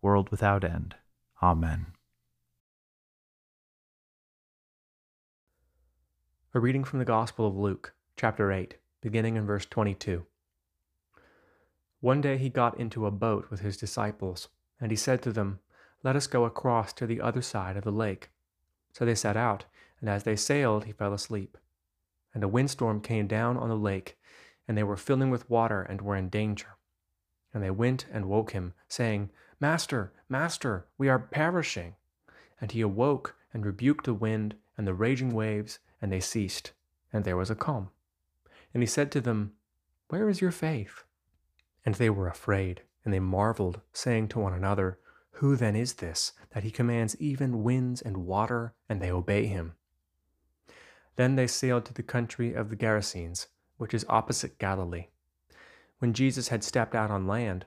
world without end. Amen. A reading from the Gospel of Luke, chapter 8, beginning in verse 22. One day he got into a boat with his disciples, and he said to them, Let us go across to the other side of the lake. So they set out, and as they sailed, he fell asleep. And a windstorm came down on the lake, and they were filling with water and were in danger. And they went and woke him, saying, Master, Master, we are perishing. And he awoke and rebuked the wind and the raging waves, and they ceased, and there was a calm. And he said to them, Where is your faith? And they were afraid, and they marveled, saying to one another, Who then is this, that he commands even winds and water, and they obey him? Then they sailed to the country of the Gerasenes, which is opposite Galilee. When Jesus had stepped out on land,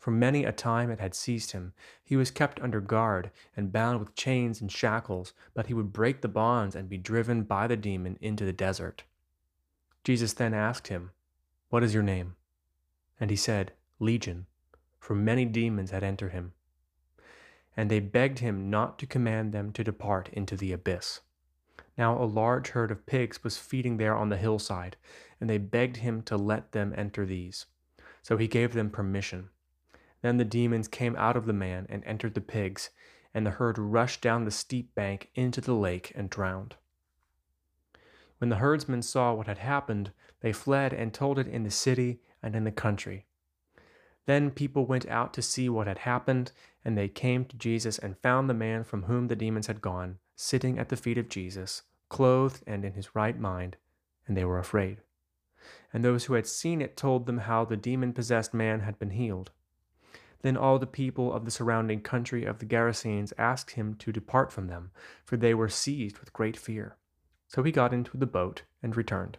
For many a time it had seized him. He was kept under guard and bound with chains and shackles, but he would break the bonds and be driven by the demon into the desert. Jesus then asked him, What is your name? And he said, Legion, for many demons had entered him. And they begged him not to command them to depart into the abyss. Now a large herd of pigs was feeding there on the hillside, and they begged him to let them enter these. So he gave them permission. Then the demons came out of the man and entered the pigs, and the herd rushed down the steep bank into the lake and drowned. When the herdsmen saw what had happened, they fled and told it in the city and in the country. Then people went out to see what had happened, and they came to Jesus and found the man from whom the demons had gone, sitting at the feet of Jesus, clothed and in his right mind, and they were afraid. And those who had seen it told them how the demon possessed man had been healed. Then all the people of the surrounding country of the Gerasenes asked him to depart from them, for they were seized with great fear. So he got into the boat and returned.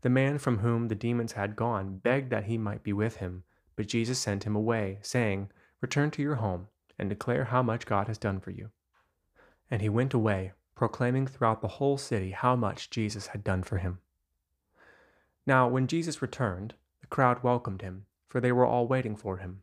The man from whom the demons had gone begged that he might be with him, but Jesus sent him away, saying, Return to your home and declare how much God has done for you. And he went away, proclaiming throughout the whole city how much Jesus had done for him. Now, when Jesus returned, the crowd welcomed him, for they were all waiting for him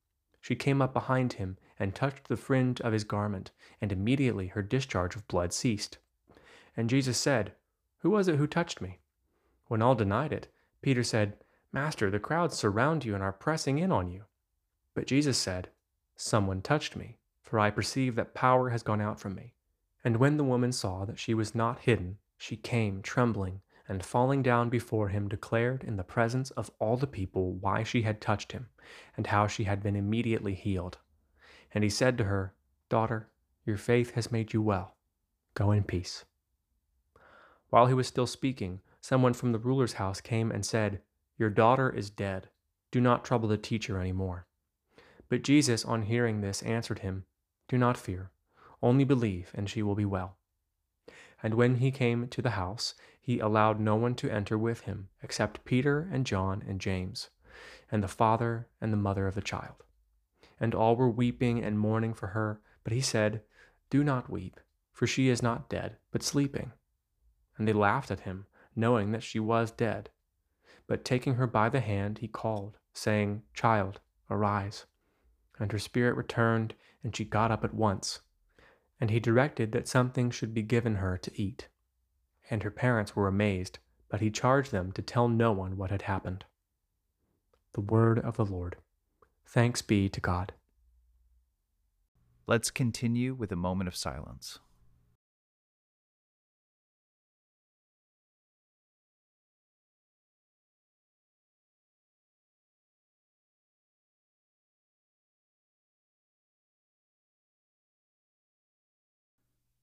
She came up behind him and touched the fringe of his garment, and immediately her discharge of blood ceased. And Jesus said, Who was it who touched me? When all denied it, Peter said, Master, the crowds surround you and are pressing in on you. But Jesus said, Someone touched me, for I perceive that power has gone out from me. And when the woman saw that she was not hidden, she came trembling and falling down before him declared in the presence of all the people why she had touched him and how she had been immediately healed. And he said to her, Daughter, your faith has made you well. Go in peace. While he was still speaking, someone from the ruler's house came and said, Your daughter is dead. Do not trouble the teacher any more. But Jesus, on hearing this, answered him, Do not fear, only believe, and she will be well. And when he came to the house, he allowed no one to enter with him except Peter and John and James, and the father and the mother of the child. And all were weeping and mourning for her, but he said, Do not weep, for she is not dead, but sleeping. And they laughed at him, knowing that she was dead. But taking her by the hand, he called, saying, Child, arise. And her spirit returned, and she got up at once and he directed that something should be given her to eat. And her parents were amazed, but he charged them to tell no one what had happened. The word of the Lord. Thanks be to God. Let's continue with a moment of silence.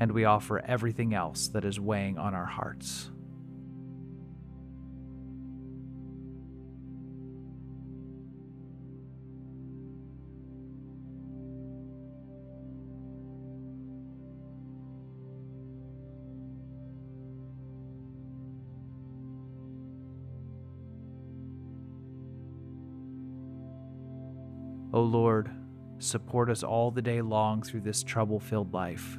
And we offer everything else that is weighing on our hearts. O Lord, support us all the day long through this trouble filled life,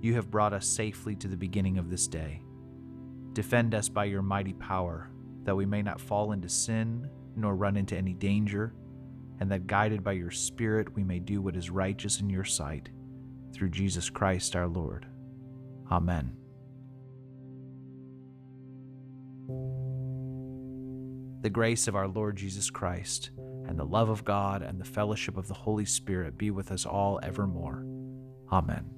you have brought us safely to the beginning of this day. Defend us by your mighty power, that we may not fall into sin nor run into any danger, and that guided by your Spirit we may do what is righteous in your sight, through Jesus Christ our Lord. Amen. The grace of our Lord Jesus Christ and the love of God and the fellowship of the Holy Spirit be with us all evermore. Amen.